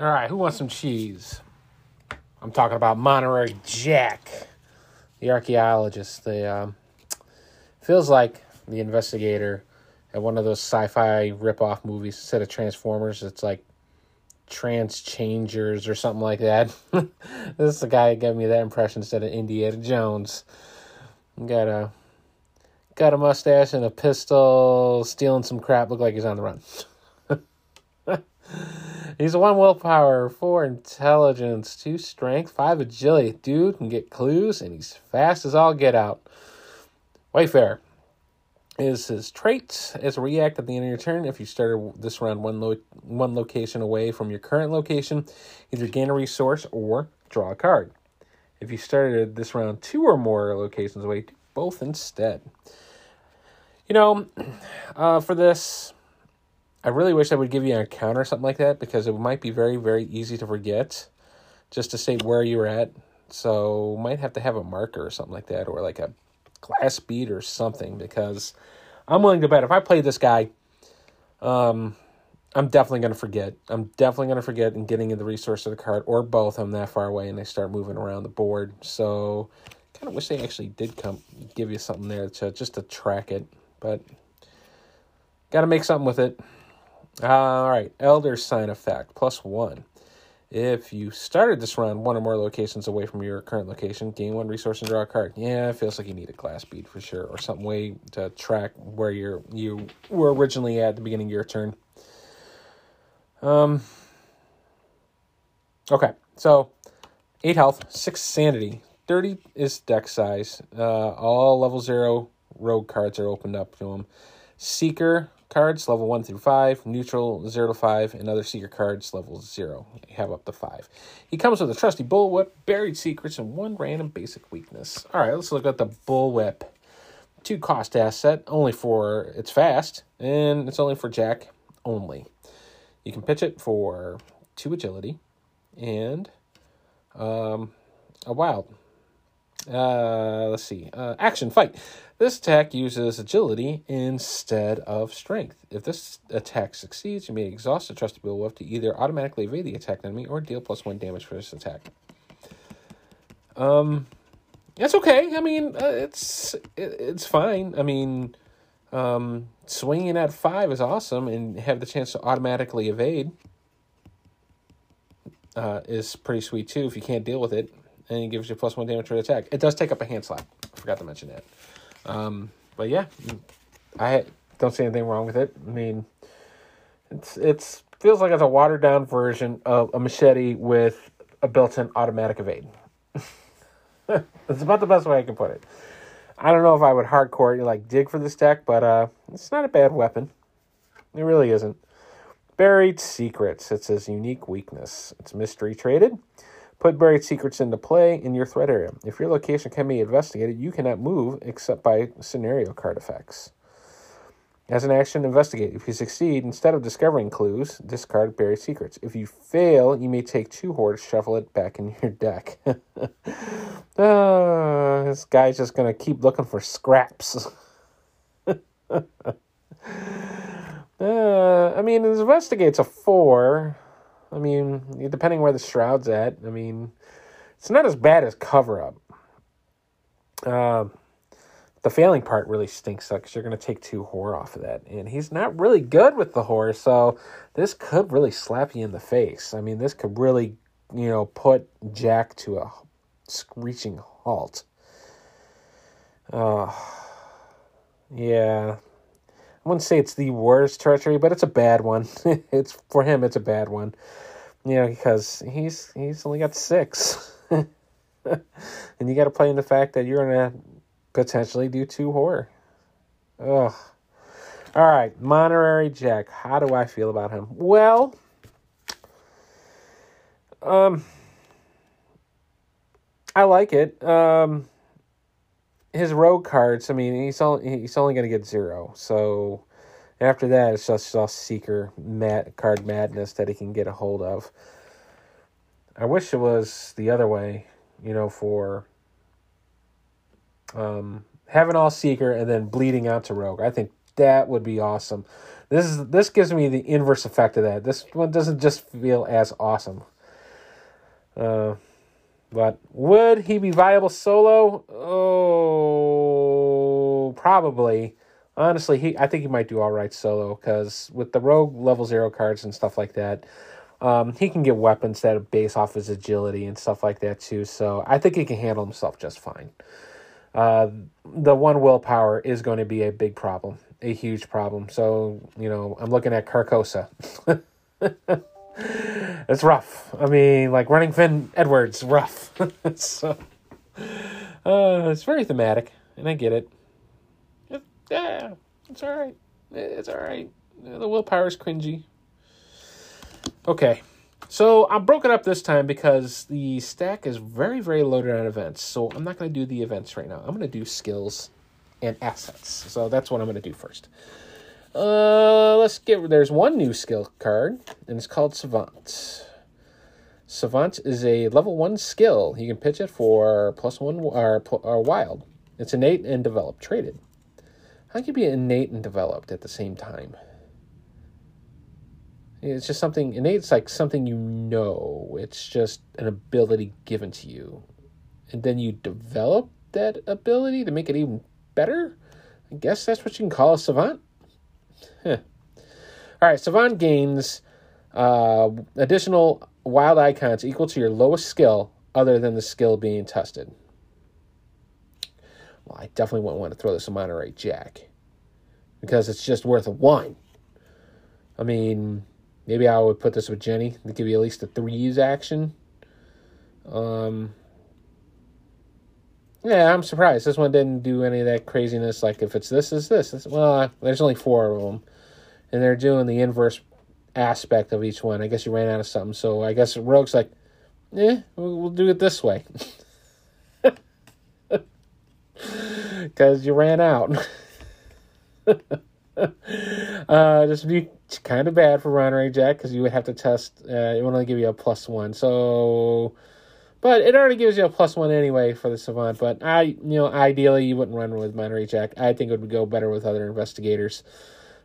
All right, who wants some cheese? I'm talking about Monterey Jack, the archaeologist. The um, feels like the investigator at one of those sci-fi rip-off movies. Instead of Transformers, it's like Trans Changers or something like that. this is the guy that gave me that impression instead of Indiana Jones. Got a got a mustache and a pistol, stealing some crap. Look like he's on the run. he's a one willpower, four intelligence, two strength, five agility. Dude can get clues, and he's fast as all get out. Wayfarer is his trait as react at the end of your turn. If you started this round one lo- one location away from your current location, either gain a resource or draw a card. If you started this round two or more locations away, do both instead. You know, uh, for this, I really wish I would give you an account or something like that because it might be very, very easy to forget just to say where you're at. So might have to have a marker or something like that, or like a glass bead or something because I'm willing to bet if I play this guy, um, I'm definitely going to forget. I'm definitely going to forget and getting in the resource of the card or both. I'm that far away and they start moving around the board. So kind of wish they actually did come give you something there to just to track it, but got to make something with it. All right, Elder Sign Effect, plus one. If you started this round one or more locations away from your current location, gain one resource and draw a card. Yeah, it feels like you need a glass bead for sure, or some way to track where you're you were originally at the beginning of your turn. Um. Okay, so eight health, six sanity, thirty is deck size. Uh, all level zero rogue cards are opened up to him. Seeker cards level 1 through 5, neutral 0 to 5, and other seeker cards level 0. You have up to 5. He comes with a trusty bullwhip, buried secrets, and one random basic weakness. All right, let's look at the bullwhip. Two cost asset, only for it's fast, and it's only for Jack only. You can pitch it for 2 agility and um, a wild. Uh, let's see. Uh, action fight. This attack uses agility instead of strength. If this attack succeeds, you may exhaust a trusted bullwhip to either automatically evade the attack enemy or deal plus one damage for this attack. Um, that's okay. I mean, uh, it's it, it's fine. I mean, um, swinging at five is awesome, and have the chance to automatically evade uh, is pretty sweet too. If you can't deal with it, and it gives you plus one damage for the attack. It does take up a hand slap. I forgot to mention that. Um, but yeah, I don't see anything wrong with it. I mean, it's it's feels like it's a watered down version of a machete with a built-in automatic evade. That's about the best way I can put it. I don't know if I would hardcore like dig for this deck, but uh, it's not a bad weapon. It really isn't. Buried Secrets. It's his unique weakness. It's mystery traded. Put buried secrets into play in your threat area. If your location can be investigated, you cannot move except by scenario card effects. As an action, investigate. If you succeed, instead of discovering clues, discard buried secrets. If you fail, you may take two hordes, shuffle it back in your deck. uh, this guy's just going to keep looking for scraps. uh, I mean, investigate's a four. I mean, depending where the shroud's at, I mean, it's not as bad as cover up. Uh, the failing part really stinks because you're going to take two horror off of that. And he's not really good with the horror, so this could really slap you in the face. I mean, this could really, you know, put Jack to a screeching halt. Uh, yeah. I wouldn't say it's the worst treachery, but it's a bad one. it's for him, it's a bad one. You know, because he's he's only got six, and you got to play in the fact that you're gonna potentially do two horror. Ugh. All right, Monterey Jack. How do I feel about him? Well, um, I like it. Um, his rogue cards. I mean, he's only he's only gonna get zero. So after that, it's just all seeker mad, card madness that he can get a hold of. I wish it was the other way. You know, for um, having all seeker and then bleeding out to rogue. I think that would be awesome. This is this gives me the inverse effect of that. This one doesn't just feel as awesome. Uh, but would he be viable solo? Oh, probably. Honestly, he I think he might do all right solo because with the rogue level zero cards and stuff like that, um, he can get weapons that base off his agility and stuff like that too. So I think he can handle himself just fine. Uh, the one willpower is going to be a big problem, a huge problem. So you know, I'm looking at Carcosa. it's rough. I mean, like running Finn Edwards, rough. so, uh, it's very thematic, and I get it. It yeah, it's all right. It's all right. The willpower is cringy. Okay, so I'm broken up this time because the stack is very, very loaded on events. So I'm not going to do the events right now. I'm going to do skills and assets. So that's what I'm going to do first. Uh, let's get. There's one new skill card, and it's called Savant. Savant is a level one skill. You can pitch it for plus one or, or wild. It's innate and developed. Traded. How can be innate and developed at the same time? It's just something innate. It's like something you know. It's just an ability given to you, and then you develop that ability to make it even better. I guess that's what you can call a savant. All right, Savant gains uh, additional wild icons equal to your lowest skill other than the skill being tested. Well, I definitely wouldn't want to throw this in Monterey Jack because it's just worth a one. I mean, maybe I would put this with Jenny to give you at least a threes action. Um, yeah, I'm surprised. This one didn't do any of that craziness. Like, if it's this, is this. Well, there's only four of them. And they're doing the inverse aspect of each one. I guess you ran out of something. So I guess Rogue's like, yeah, we'll, we'll do it this way. Because you ran out. uh, would be kind of bad for Monterey Jack because you would have to test. Uh, it would only give you a plus one. So but it already gives you a plus one anyway for the Savant. But I, you know, ideally you wouldn't run with Monterey Jack. I think it would go better with other investigators.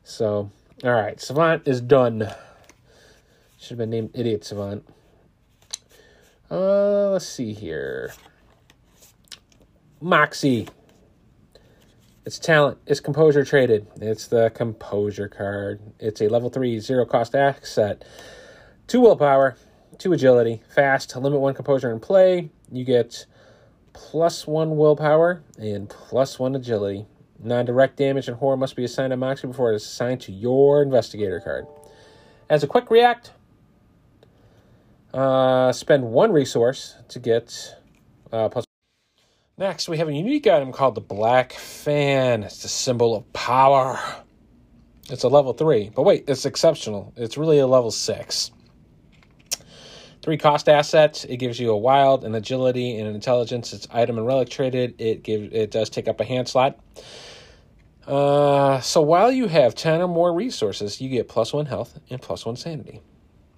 So, all right, Savant is done. Should have been named Idiot Savant. Uh, let's see here. Moxie. Its talent is composure traded. It's the composure card. It's a level three zero cost asset. Two willpower, two agility, fast, limit one composure in play. You get plus one willpower and plus one agility. Non direct damage and horror must be assigned to Moxie before it is assigned to your investigator card. As a quick react, uh, spend one resource to get uh, plus. Next, we have a unique item called the Black Fan. It's a symbol of power. It's a level 3. But wait, it's exceptional. It's really a level 6. Three cost assets. It gives you a wild, an agility, and an intelligence. It's item and relic traded. It gives it does take up a hand slot. Uh, so while you have ten or more resources, you get plus one health and plus one sanity.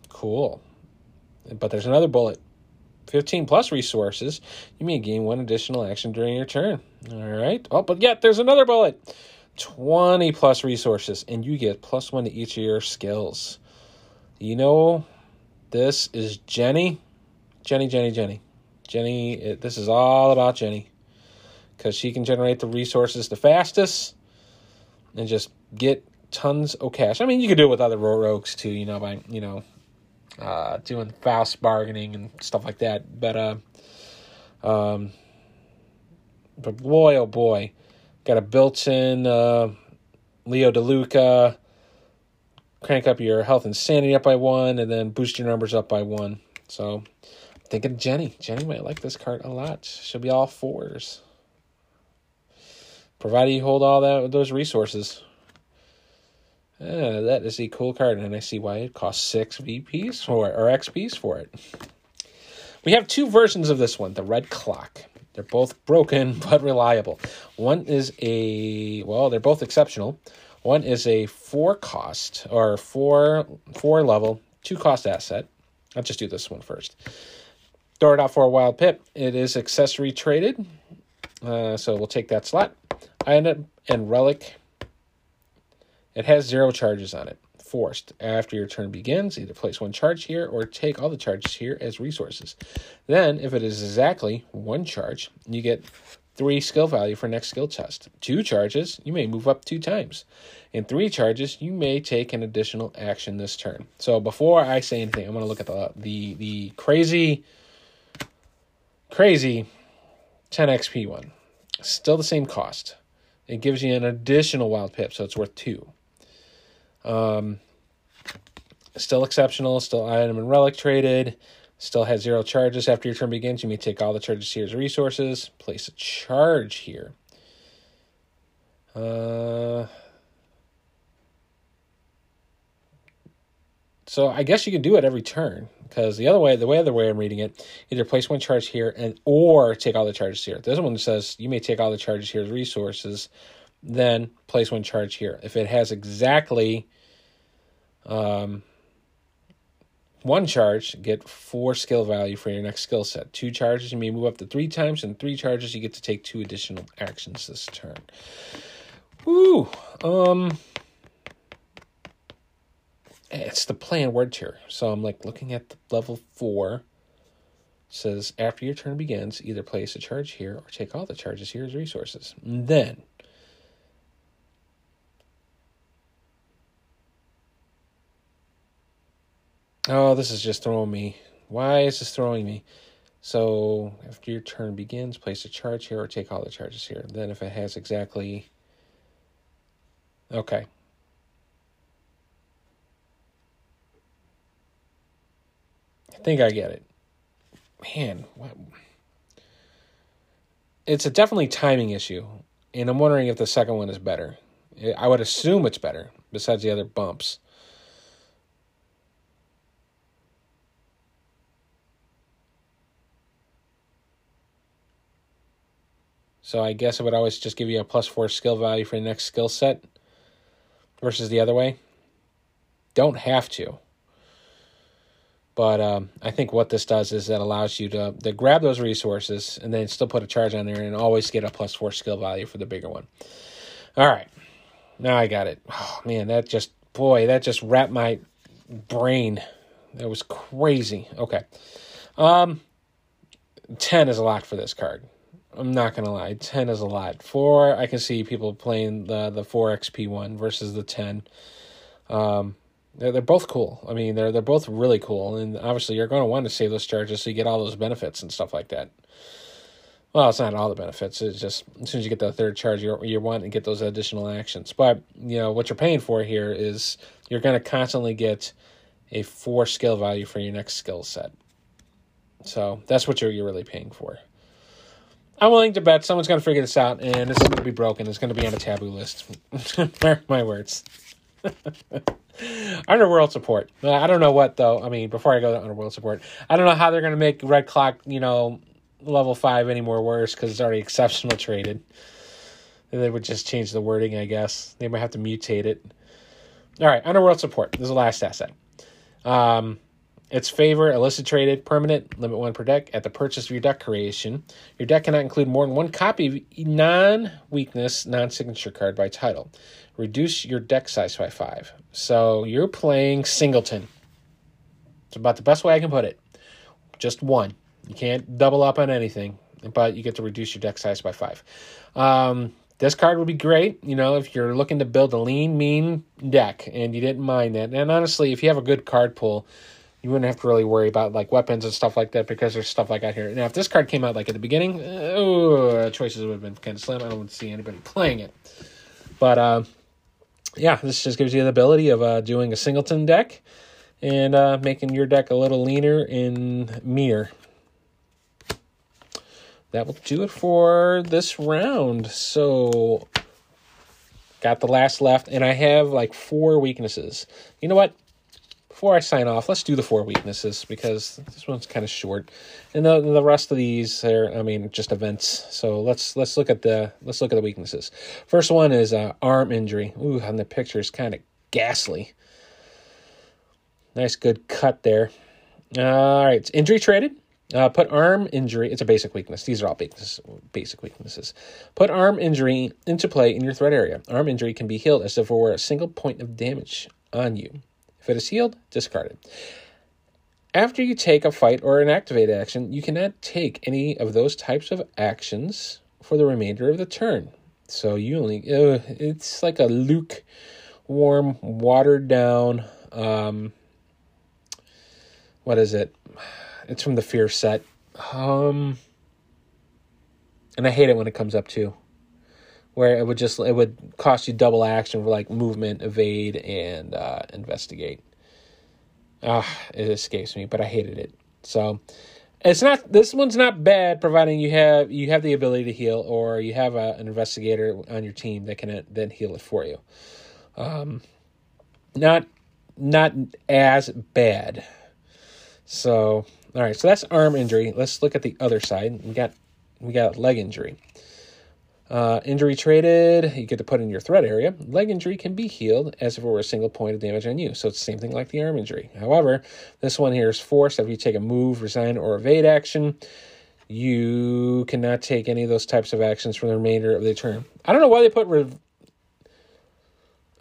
Cool. But there's another bullet. 15 plus resources, you may gain one additional action during your turn. All right. Oh, but yet there's another bullet. 20 plus resources, and you get plus one to each of your skills. You know this is Jenny. Jenny, Jenny, Jenny. Jenny, it, this is all about Jenny. Because she can generate the resources the fastest and just get tons of cash. I mean, you could do it with other rogues too, you know, by, you know, uh, doing fast bargaining and stuff like that. But, uh, um, but boy, oh boy, got a built in uh, Leo DeLuca crank up your health and sanity up by one, and then boost your numbers up by one. So I'm thinking Jenny. Jenny might like this card a lot. She'll be all fours. Provided you hold all that those resources. Yeah, that is a cool card, and I see why it costs six VPs for or XPs for it. We have two versions of this one, the red clock. They're both broken but reliable. One is a well, they're both exceptional. One is a four cost or four four level two cost asset. I'll just do this one first. Throw it out for a wild pip. It is accessory traded, uh, so we'll take that slot. I end up and relic It has zero charges on it. Forced. After your turn begins, either place one charge here or take all the charges here as resources. Then, if it is exactly one charge, you get three skill value for next skill test. Two charges, you may move up two times. In three charges, you may take an additional action this turn. So before I say anything, I'm going to look at the the the crazy crazy 10 XP one. Still the same cost. It gives you an additional wild pip, so it's worth two. Um, still exceptional, still item and relic traded, still has zero charges after your turn begins. You may take all the charges here as resources, place a charge here. Uh, so I guess you can do it every turn because the other way, the way other way I'm reading it, either place one charge here and or take all the charges here. This one says you may take all the charges here as resources, then place one charge here. If it has exactly um, one charge, get four skill value for your next skill set. Two charges, you may move up to three times, and three charges, you get to take two additional actions this turn. Woo! Um, it's the plan word tier. So I'm like looking at the level four. says after your turn begins, either place a charge here or take all the charges here as resources. And then Oh, this is just throwing me. Why is this throwing me? So after your turn begins, place a charge here or take all the charges here. Then if it has exactly Okay. I think I get it. Man, what? It's a definitely timing issue, and I'm wondering if the second one is better. I would assume it's better, besides the other bumps. So I guess it would always just give you a plus four skill value for the next skill set versus the other way. Don't have to. But um, I think what this does is that allows you to, to grab those resources and then still put a charge on there and always get a plus four skill value for the bigger one. All right. Now I got it. Oh, man, that just, boy, that just wrapped my brain. That was crazy. Okay. Um, 10 is a lot for this card. I'm not gonna lie, 10 is a lot. 4, I can see people playing the the 4 XP one versus the 10. Um, they're, they're both cool. I mean, they're they're both really cool, and obviously you're going to want to save those charges so you get all those benefits and stuff like that. Well, it's not all the benefits. It's just as soon as you get the third charge, you you want to get those additional actions. But you know what you're paying for here is you're going to constantly get a four skill value for your next skill set. So that's what you're you're really paying for. I'm willing to bet someone's going to figure this out, and this is going to be broken. It's going to be on a taboo list. My words. Underworld support. I don't know what though. I mean, before I go to Underworld support, I don't know how they're going to make Red Clock, you know, level five any more worse because it's already exceptional traded. They would just change the wording, I guess. They might have to mutate it. All right, Underworld support. This is the last asset. Um, its favor, illicit traded, permanent, limit one per deck. At the purchase of your deck creation, your deck cannot include more than one copy of non weakness, non signature card by title. Reduce your deck size by five. So you're playing Singleton. It's about the best way I can put it. Just one. You can't double up on anything, but you get to reduce your deck size by five. Um, this card would be great, you know, if you're looking to build a lean, mean deck and you didn't mind that. And honestly, if you have a good card pool, you wouldn't have to really worry about like weapons and stuff like that because there's stuff like out here. Now, if this card came out like at the beginning, oh, choices would have been kind of slim. I don't see anybody playing it. But uh, yeah, this just gives you the ability of uh, doing a singleton deck and uh, making your deck a little leaner in mirror. That will do it for this round. So, got the last left, and I have like four weaknesses. You know what? Before I sign off, let's do the four weaknesses because this one's kind of short, and the the rest of these are, I mean, just events. So let's let's look at the let's look at the weaknesses. First one is uh, arm injury. Ooh, and the picture is kind of ghastly. Nice, good cut there. All right, it's injury traded. Uh, put arm injury. It's a basic weakness. These are all basic basic weaknesses. Put arm injury into play in your threat area. Arm injury can be healed as if it were a single point of damage on you. If it is healed, discard it. After you take a fight or an activate action, you cannot take any of those types of actions for the remainder of the turn. So you only uh, it's like a lukewarm, watered down. Um, what is it? It's from the Fear set. Um, and I hate it when it comes up too, where it would just it would cost you double action for like movement, evade, and uh, investigate. Ah, it escapes me, but I hated it. So it's not this one's not bad, providing you have you have the ability to heal, or you have a, an investigator on your team that can then heal it for you. Um, not not as bad. So all right, so that's arm injury. Let's look at the other side. We got we got leg injury. Uh, injury traded, you get to put in your threat area. Leg injury can be healed as if it were a single point of damage on you. So it's the same thing like the arm injury. However, this one here is forced. If you take a move, resign, or evade action, you cannot take any of those types of actions for the remainder of the turn. I don't know why they put re-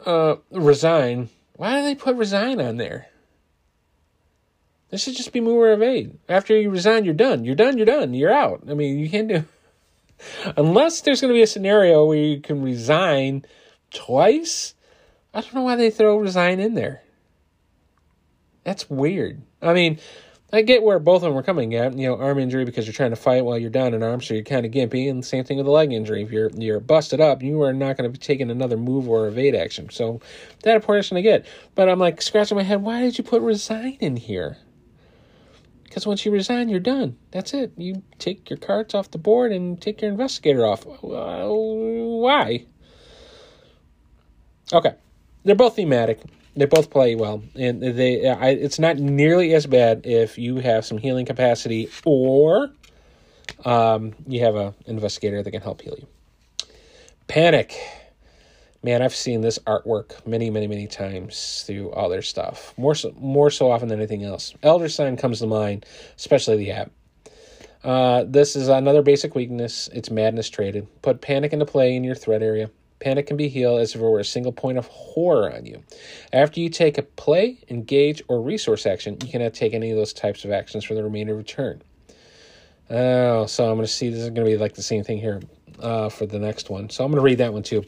uh, resign. Why do they put resign on there? This should just be move or evade. After you resign, you're done. You're done. You're done. You're out. I mean, you can't do unless there's going to be a scenario where you can resign twice. I don't know why they throw resign in there. That's weird. I mean, I get where both of them were coming at. You know, arm injury because you're trying to fight while you're down in arm, so you're kind of gimpy, and same thing with the leg injury. If you're you're busted up, you are not going to be taking another move or evade action. So that a portion I get. But I'm like scratching my head. Why did you put resign in here? Because once you resign, you're done. That's it. You take your cards off the board and take your investigator off. why? Okay, they're both thematic. They both play well, and they. I, it's not nearly as bad if you have some healing capacity or um, you have an investigator that can help heal you. Panic man, I've seen this artwork many, many, many times through all their stuff. More so, more so often than anything else. Elder Sign comes to mind, especially the app. Uh, this is another basic weakness. It's madness traded. Put panic into play in your threat area. Panic can be healed as if it were a single point of horror on you. After you take a play, engage, or resource action, you cannot take any of those types of actions for the remainder of the turn. Oh, so I'm going to see this is going to be like the same thing here uh, for the next one. So I'm going to read that one too.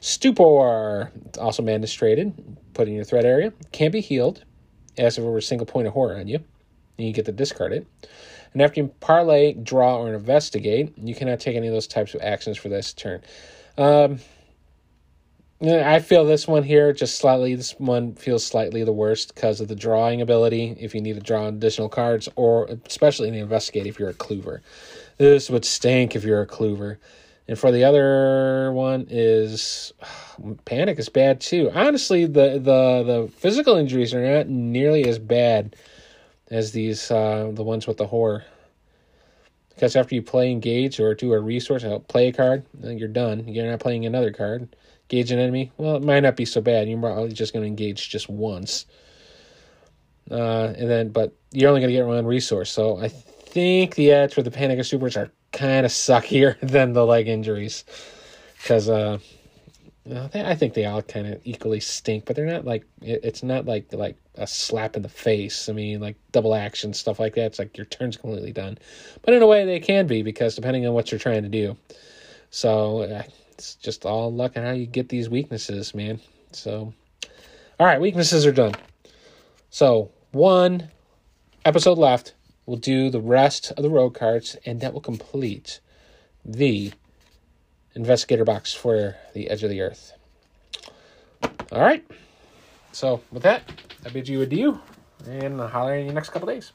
Stupor, also madness put in your threat area, can be healed as if it were a single point of horror on you, and you get to discard it. And after you parlay, draw, or investigate, you cannot take any of those types of actions for this turn. Um, I feel this one here just slightly. This one feels slightly the worst because of the drawing ability. If you need to draw additional cards, or especially in the investigate if you're a Kluver, this would stink if you're a Kluver. And for the other one is panic is bad too. Honestly, the the the physical injuries are not nearly as bad as these uh, the ones with the horror. Because after you play engage or do a resource, play a card, then you're done. You're not playing another card. Engage an enemy. Well, it might not be so bad. You're probably just going to engage just once. Uh, and then, but you're only going to get one resource. So I think the ads for the Panic of Stupors are kind of suckier than the leg injuries because uh, I think they all kind of equally stink, but they're not like it's not like like a slap in the face. I mean, like double action stuff like that. It's like your turn's completely done, but in a way they can be because depending on what you're trying to do. So uh, it's just all luck on how you get these weaknesses, man. So, all right, weaknesses are done. So one episode left. We'll do the rest of the road cards, and that will complete the investigator box for the edge of the earth. All right. So with that, I bid you adieu, and I'll holler in the next couple days.